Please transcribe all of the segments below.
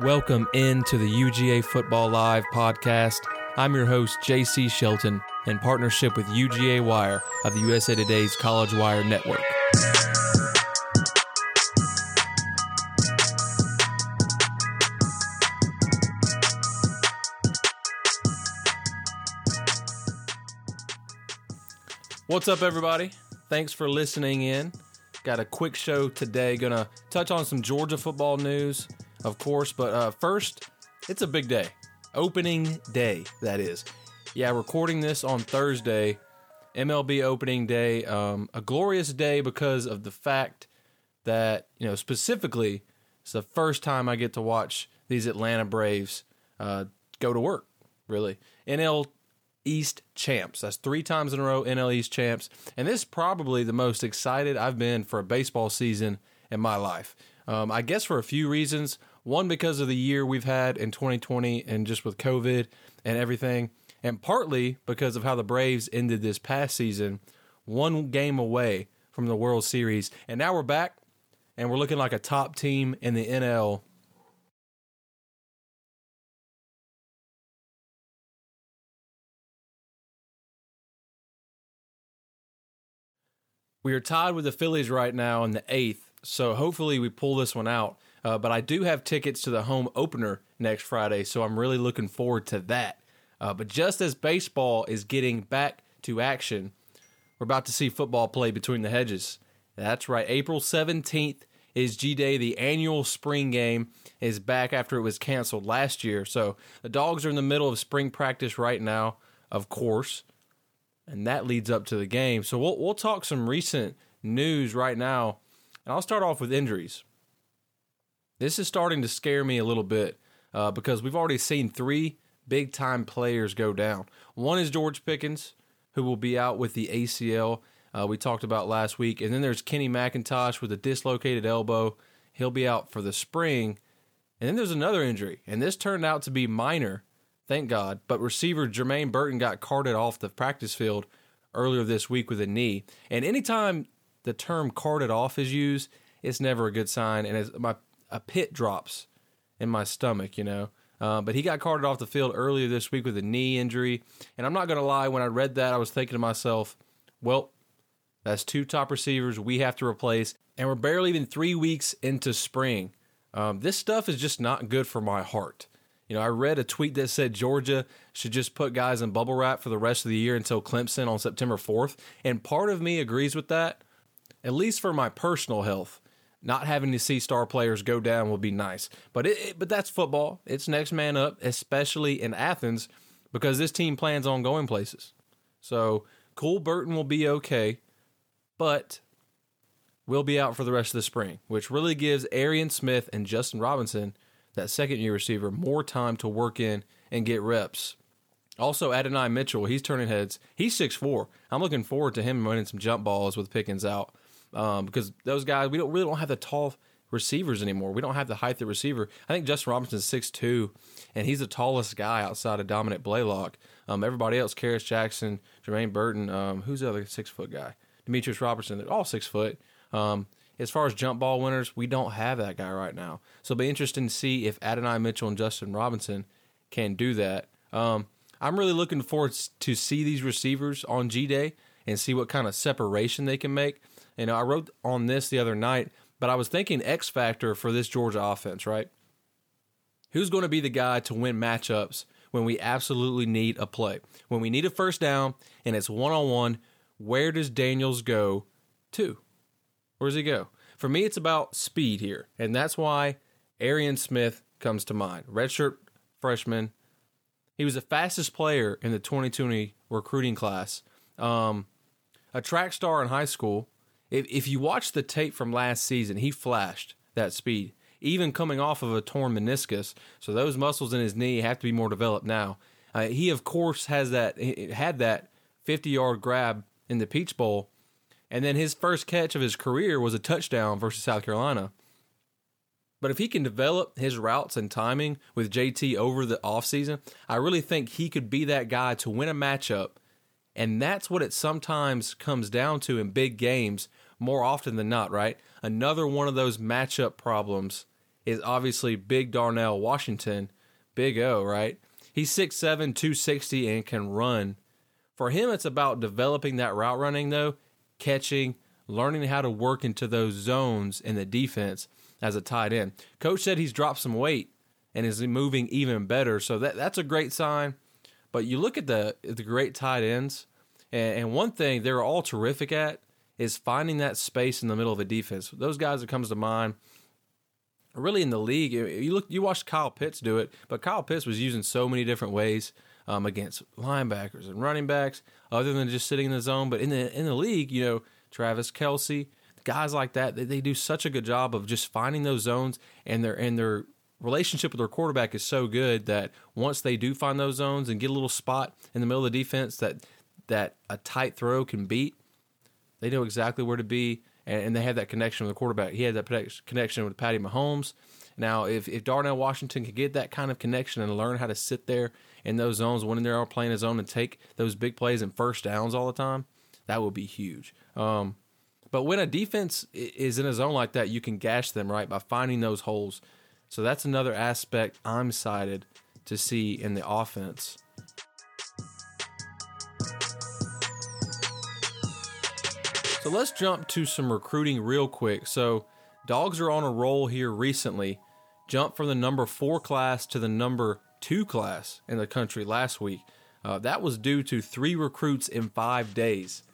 Welcome into the UGA Football Live podcast. I'm your host, JC Shelton, in partnership with UGA Wire of the USA Today's College Wire Network. What's up, everybody? Thanks for listening in. Got a quick show today. Gonna touch on some Georgia football news, of course, but uh, first, it's a big day. Opening day, that is. Yeah, recording this on Thursday, MLB opening day. Um, a glorious day because of the fact that, you know, specifically, it's the first time I get to watch these Atlanta Braves uh, go to work, really. NL East champs. That's three times in a row NL East champs. And this is probably the most excited I've been for a baseball season in my life. Um, I guess for a few reasons. One, because of the year we've had in 2020 and just with COVID and everything. And partly because of how the Braves ended this past season, one game away from the World Series. And now we're back and we're looking like a top team in the NL We are tied with the Phillies right now in the eighth, so hopefully we pull this one out. Uh, but I do have tickets to the home opener next Friday, so I'm really looking forward to that. Uh, but just as baseball is getting back to action, we're about to see football play between the hedges. That's right. April 17th is G Day. The annual spring game is back after it was canceled last year. So the dogs are in the middle of spring practice right now, of course and that leads up to the game. So we'll we'll talk some recent news right now, and I'll start off with injuries. This is starting to scare me a little bit uh, because we've already seen three big time players go down. One is George Pickens, who will be out with the ACL. Uh, we talked about last week, and then there's Kenny McIntosh with a dislocated elbow. He'll be out for the spring. And then there's another injury, and this turned out to be minor thank God. But receiver Jermaine Burton got carted off the practice field earlier this week with a knee. And anytime the term carted off is used, it's never a good sign. And as my a pit drops in my stomach, you know. Uh, but he got carted off the field earlier this week with a knee injury. And I'm not going to lie, when I read that, I was thinking to myself, well, that's two top receivers we have to replace. And we're barely even three weeks into spring. Um, this stuff is just not good for my heart. You know, I read a tweet that said Georgia should just put guys in bubble wrap for the rest of the year until Clemson on September 4th. And part of me agrees with that, at least for my personal health. Not having to see star players go down would be nice. But it, it, but that's football. It's next man up, especially in Athens, because this team plans on going places. So Cole Burton will be okay, but will be out for the rest of the spring, which really gives Arian Smith and Justin Robinson that second year receiver more time to work in and get reps. Also, Adonai Mitchell, he's turning heads. He's 6'4. I'm looking forward to him running some jump balls with Pickens out um, because those guys, we don't really don't have the tall receivers anymore. We don't have the height of receiver. I think Justin Robinson's 6'2, and he's the tallest guy outside of Dominick Blaylock. Um, everybody else, Kearis Jackson, Jermaine Burton, um, who's the other six foot guy? Demetris Robertson, they're all six foot. Um, as far as jump ball winners, we don't have that guy right now. So it'll be interesting to see if Adonai Mitchell and Justin Robinson can do that. Um, I'm really looking forward to see these receivers on G Day and see what kind of separation they can make. You know, I wrote on this the other night, but I was thinking X factor for this Georgia offense, right? Who's going to be the guy to win matchups when we absolutely need a play? When we need a first down and it's one on one, where does Daniels go to? Where does he go? For me, it's about speed here, and that's why Arian Smith comes to mind. Redshirt freshman. He was the fastest player in the 2020 recruiting class. Um, a track star in high school. If, if you watch the tape from last season, he flashed that speed, even coming off of a torn meniscus. So those muscles in his knee have to be more developed now. Uh, he, of course, has that had that 50 yard grab in the Peach Bowl and then his first catch of his career was a touchdown versus South Carolina. But if he can develop his routes and timing with JT over the offseason, I really think he could be that guy to win a matchup. And that's what it sometimes comes down to in big games more often than not, right? Another one of those matchup problems is obviously Big Darnell Washington, Big O, right? He's 6'7, 260, and can run. For him, it's about developing that route running, though, catching, learning how to work into those zones in the defense as a tight end. Coach said he's dropped some weight and is moving even better. So that that's a great sign. But you look at the the great tight ends, and, and one thing they're all terrific at is finding that space in the middle of a defense. Those guys that comes to mind really in the league. You look, you watched Kyle Pitts do it, but Kyle Pitts was using so many different ways um, against linebackers and running backs, other than just sitting in the zone. But in the in the league, you know, Travis Kelce, guys like that, they, they do such a good job of just finding those zones, and their and their relationship with their quarterback is so good that once they do find those zones and get a little spot in the middle of the defense that that a tight throw can beat, they know exactly where to be and, and they have that connection with the quarterback. He had that connection with Patty Mahomes. Now, if, if Darnell Washington could get that kind of connection and learn how to sit there in those zones when they're playing his own and take those big plays and first downs all the time, that would be huge. Um, but when a defense is in a zone like that, you can gash them right by finding those holes. So that's another aspect I'm excited to see in the offense. So let's jump to some recruiting real quick. So, dogs are on a roll here recently. Jumped from the number four class to the number two class in the country last week. Uh, that was due to three recruits in five days.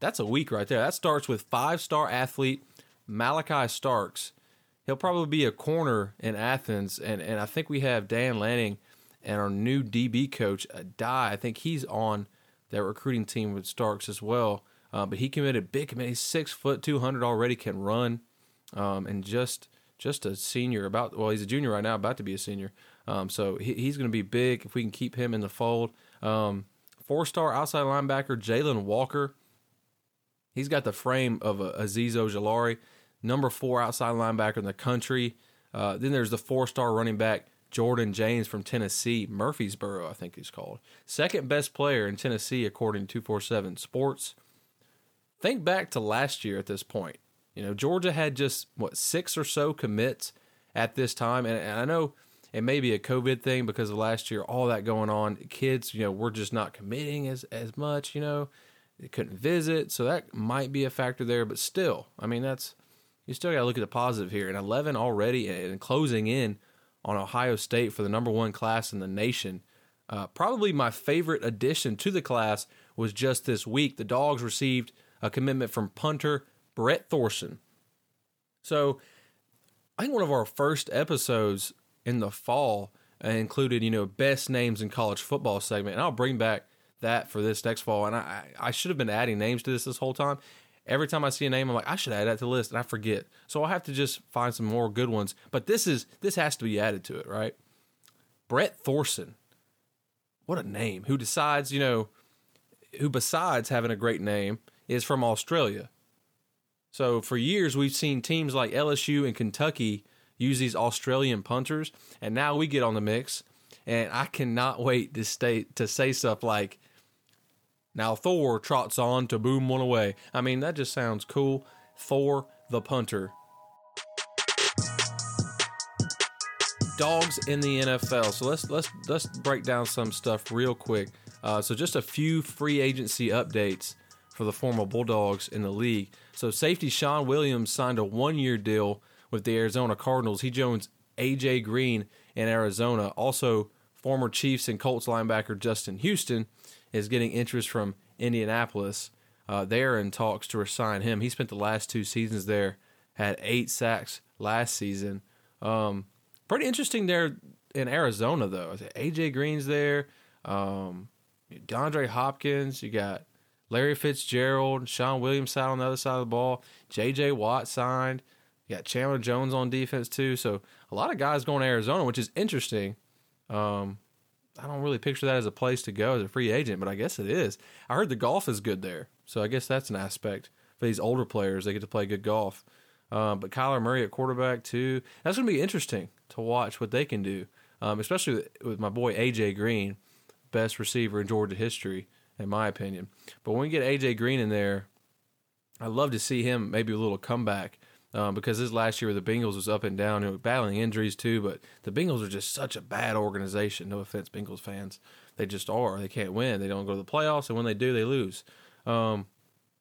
That's a week right there. That starts with five star athlete Malachi Starks. He'll probably be a corner in Athens. And, and I think we have Dan Lanning and our new DB coach, Die. I think he's on that recruiting team with Starks as well. Uh, but he committed big commitment. He's six foot, two hundred already, can run, um, and just just a senior. About well, he's a junior right now, about to be a senior. Um, so he, he's going to be big if we can keep him in the fold. Um, Four star outside linebacker Jalon Walker. He's got the frame of a Ojulari, number four outside linebacker in the country. Uh, then there's the four star running back Jordan James from Tennessee, Murfreesboro, I think he's called. Second best player in Tennessee, according to 247 Sports think back to last year at this point. You know, Georgia had just what six or so commits at this time, and, and I know it may be a COVID thing because of last year, all that going on. Kids, you know, we're just not committing as as much. You know, they couldn't visit, so that might be a factor there. But still, I mean, that's you still got to look at the positive here. And eleven already, and closing in on Ohio State for the number one class in the nation. Uh, probably my favorite addition to the class was just this week. The Dogs received a commitment from punter Brett Thorson. So I think one of our first episodes in the fall included, you know, best names in college football segment. And I'll bring back that for this next fall. And I, I should have been adding names to this this whole time. Every time I see a name, I'm like, I should add that to the list, and I forget. So I'll have to just find some more good ones. But this is this has to be added to it, right? Brett Thorson. What a name. Who decides, you know, who besides having a great name is from Australia. So for years, we've seen teams like LSU and Kentucky use these Australian punters, and now we get on the mix. And I cannot wait to stay to say stuff like, "Now Thor trots on to boom one away." I mean, that just sounds cool. Thor the punter. Dogs in the NFL. So let's let's let's break down some stuff real quick. Uh, so just a few free agency updates for the former Bulldogs in the league. So safety Sean Williams signed a one-year deal with the Arizona Cardinals. He joins AJ Green in Arizona. Also, former Chiefs and Colts linebacker Justin Houston is getting interest from Indianapolis. Uh, they're in talks to resign him. He spent the last two seasons there, had eight sacks last season. Um, pretty interesting there in Arizona, though. AJ Green's there. Um, DeAndre Hopkins. You got Larry Fitzgerald, Sean Williams sat on the other side of the ball. J.J. Watt signed. You got Chandler Jones on defense too. So a lot of guys going to Arizona, which is interesting. Um, I don't really picture that as a place to go as a free agent, but I guess it is. I heard the golf is good there, so I guess that's an aspect for these older players. They get to play good golf. Um, but Kyler Murray at quarterback too. That's going to be interesting to watch what they can do, um, especially with, with my boy AJ Green, best receiver in Georgia history in my opinion. But when we get AJ Green in there, I'd love to see him maybe a little comeback um, because this last year with the Bengals was up and down, you know, battling injuries too. But the Bengals are just such a bad organization. No offense, Bengals fans, they just are. They can't win. They don't go to the playoffs, and when they do, they lose. Um,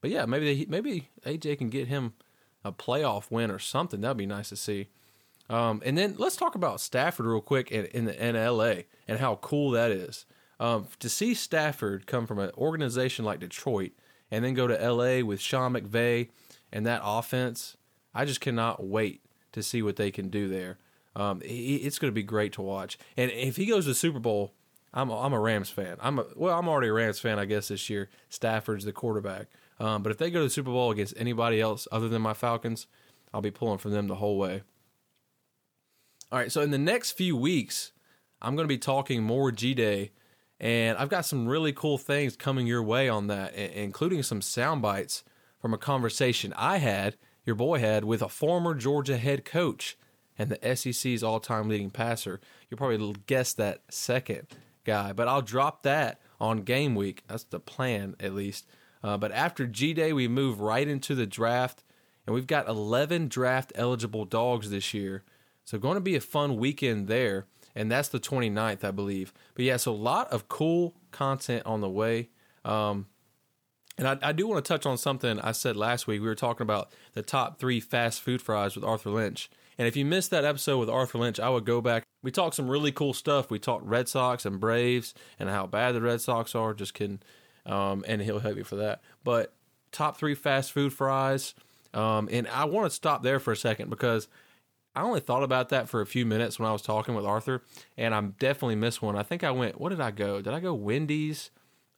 but yeah, maybe they, maybe AJ can get him a playoff win or something. That'd be nice to see. Um, and then let's talk about Stafford real quick in, in, the, NLA and how cool that is. Um, to see Stafford come from an organization like Detroit and then go to LA with Sean McVay and that offense I just cannot wait to see what they can do there. Um, it's going to be great to watch. And if he goes to the Super Bowl, I'm a, I'm a Rams fan. I'm a, well, I'm already a Rams fan, I guess this year. Stafford's the quarterback. Um, but if they go to the Super Bowl against anybody else other than my Falcons, I'll be pulling for them the whole way. All right, so in the next few weeks, I'm going to be talking more G Day, and I've got some really cool things coming your way on that, including some sound bites from a conversation I had your boy had with a former Georgia head coach and the SEC's all time leading passer. You'll probably guess that second guy, but I'll drop that on game week. That's the plan, at least. Uh, but after G Day, we move right into the draft, and we've got 11 draft eligible dogs this year. So, going to be a fun weekend there, and that's the 29th, I believe. But yeah, so a lot of cool content on the way. Um, and I, I do want to touch on something I said last week. We were talking about the top three fast food fries with Arthur Lynch. And if you missed that episode with Arthur Lynch, I would go back. We talked some really cool stuff. We talked Red Sox and Braves and how bad the Red Sox are. Just kidding. Um, and he'll help you for that. But top three fast food fries. Um, and I want to stop there for a second because I only thought about that for a few minutes when I was talking with Arthur, and I definitely missed one. I think I went. What did I go? Did I go Wendy's,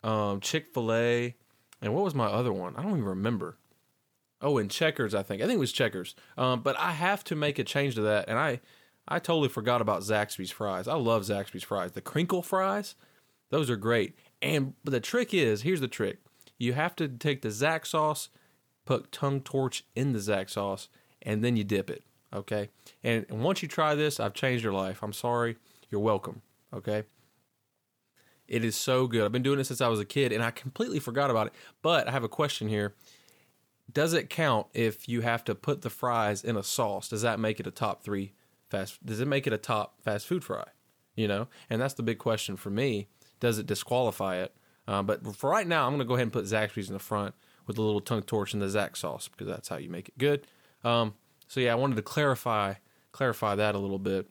um, Chick Fil A, and what was my other one? I don't even remember. Oh, and Checkers, I think. I think it was Checkers. Um, but I have to make a change to that, and I I totally forgot about Zaxby's fries. I love Zaxby's fries. The crinkle fries, those are great. And but the trick is, here's the trick: you have to take the Zax sauce, put tongue torch in the Zax sauce, and then you dip it. Okay. And, and once you try this, I've changed your life. I'm sorry. You're welcome. Okay. It is so good. I've been doing it since I was a kid and I completely forgot about it. But I have a question here. Does it count if you have to put the fries in a sauce? Does that make it a top three fast? Does it make it a top fast food fry? You know, and that's the big question for me. Does it disqualify it? Uh, but for right now, I'm going to go ahead and put Zaxby's in the front with a little tongue torch and the Zax sauce because that's how you make it good. Um, so yeah, I wanted to clarify clarify that a little bit.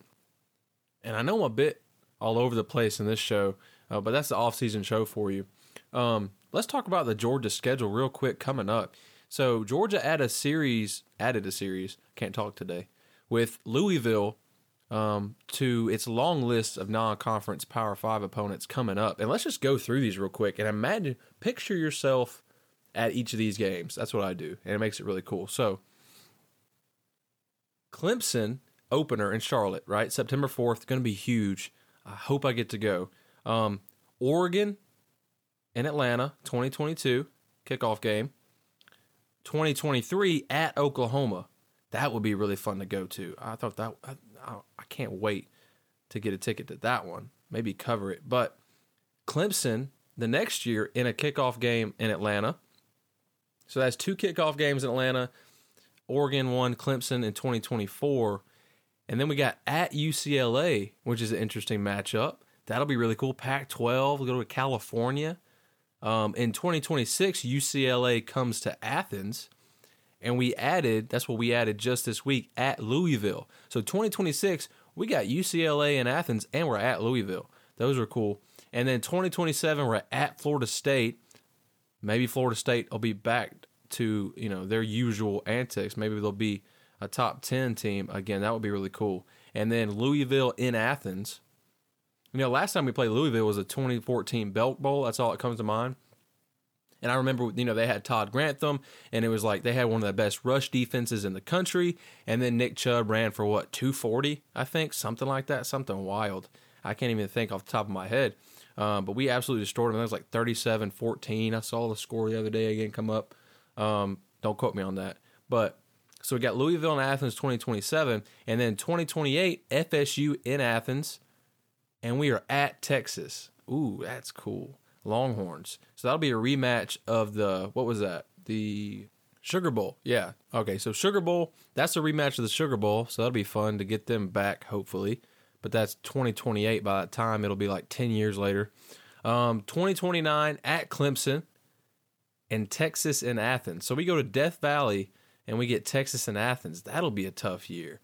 And I know I'm a bit all over the place in this show uh, but that's the off-season show for you. Um, let's talk about the Georgia schedule real quick coming up. So Georgia added a series, added a series. Can't talk today with Louisville um, to its long list of non-conference Power Five opponents coming up. And let's just go through these real quick and imagine, picture yourself at each of these games. That's what I do, and it makes it really cool. So Clemson opener in Charlotte, right? September fourth, going to be huge. I hope I get to go. Um, Oregon in Atlanta, 2022 kickoff game. 2023 at Oklahoma. That would be really fun to go to. I thought that I, I can't wait to get a ticket to that one. Maybe cover it. But Clemson the next year in a kickoff game in Atlanta. So that's two kickoff games in Atlanta. Oregon won Clemson in 2024. And then we got at UCLA, which is an interesting matchup. That'll be really cool. Pac 12, we'll go to California. Um, in 2026, UCLA comes to Athens. And we added, that's what we added just this week at Louisville. So 2026, we got UCLA in Athens and we're at Louisville. Those are cool. And then 2027, we're at Florida State. Maybe Florida State will be back to, you know, their usual antics. Maybe they'll be a top 10 team. Again, that would be really cool. And then Louisville in Athens. You know, last time we played Louisville was a 2014 Belk Bowl. That's all that comes to mind. And I remember, you know, they had Todd Grantham, and it was like they had one of the best rush defenses in the country. And then Nick Chubb ran for what, 240, I think? Something like that. Something wild. I can't even think off the top of my head. Um, but we absolutely destroyed them. That was like 37 14. I saw the score the other day again come up. Um, don't quote me on that. But so we got Louisville and Athens 2027, and then 2028, FSU in Athens and we are at Texas. Ooh, that's cool. Longhorns. So that'll be a rematch of the what was that? The Sugar Bowl, yeah. Okay, so Sugar Bowl, that's a rematch of the Sugar Bowl, so that'll be fun to get them back, hopefully. But that's 2028. By that time, it'll be like 10 years later. Um, 2029 at Clemson and Texas and Athens. So we go to Death Valley and we get Texas and Athens. That'll be a tough year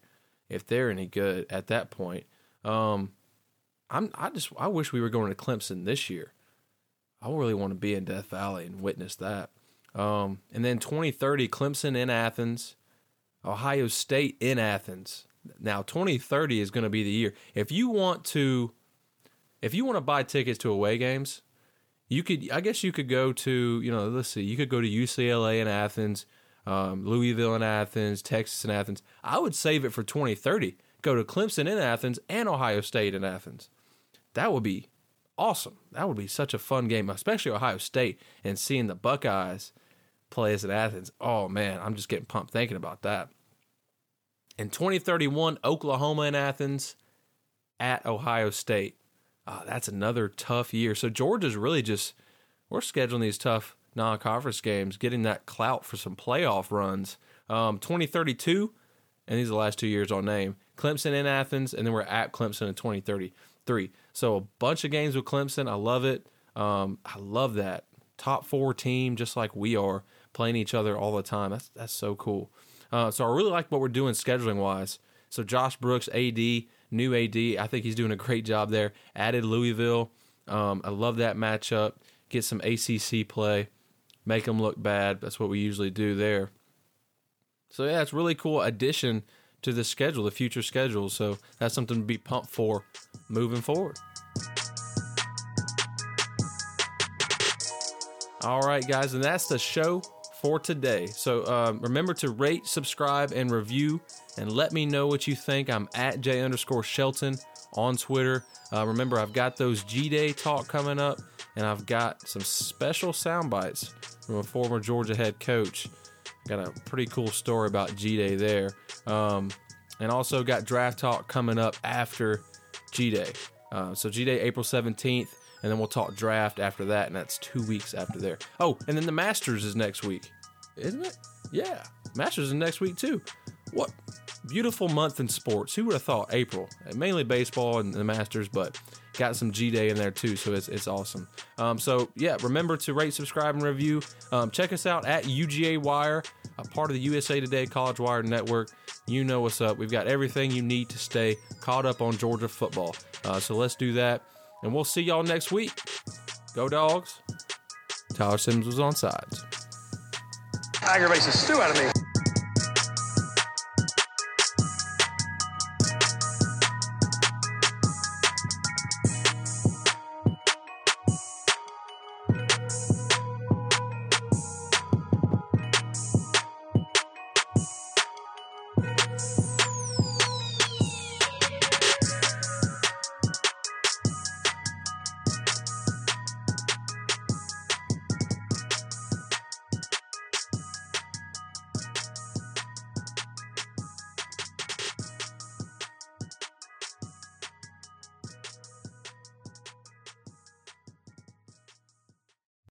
if they're any good at that point. Um, I'm I just I wish we were going to Clemson this year. I really want to be in Death Valley and witness that. Um, and then 2030, Clemson in Athens, Ohio State in Athens. Now 2030 is going to be the year. If you want to, if you want to buy tickets to away games, you could. I guess you could go to you know let's see, you could go to UCLA in Athens, um, Louisville in Athens, Texas in Athens. I would save it for 2030. Go to Clemson in Athens and Ohio State in Athens. That would be awesome. That would be such a fun game, especially Ohio State and seeing the Buckeyes play as at Athens. Oh man, I'm just getting pumped thinking about that. In 2031, Oklahoma in Athens at Ohio State. Oh, that's another tough year. So Georgia's really just we're scheduling these tough non-conference games, getting that clout for some playoff runs. Um, 2032, and these are the last two years I'll name. Clemson in Athens, and then we're at Clemson in 2033. So a bunch of games with Clemson. I love it. Um, I love that top four team, just like we are playing each other all the time. That's that's so cool. Uh, so I really like what we're doing scheduling wise. So Josh Brooks, AD, new AD, I think he's doing a great job there. Added Louisville. Um, I love that matchup. Get some ACC play, make them look bad. That's what we usually do there. So yeah, it's really cool addition to the schedule, the future schedule. So that's something to be pumped for moving forward. All right, guys, and that's the show for today. So um, remember to rate, subscribe, and review, and let me know what you think. I'm at J underscore Shelton on Twitter. Uh, remember, I've got those G Day talk coming up, and I've got some special sound bites from a former Georgia head coach. Got a pretty cool story about G Day there. Um, and also got draft talk coming up after G Day. Uh, so G Day, April 17th and then we'll talk draft after that, and that's two weeks after there. Oh, and then the Masters is next week, isn't it? Yeah, Masters is next week too. What beautiful month in sports. Who would have thought April? Mainly baseball and the Masters, but got some G Day in there too, so it's, it's awesome. Um, so yeah, remember to rate, subscribe, and review. Um, check us out at UGA Wire, a part of the USA Today College Wire Network. You know what's up. We've got everything you need to stay caught up on Georgia football. Uh, so let's do that. And we'll see y'all next week. Go dogs. Tyler Sims was on sides. Aggravates the stew out of me.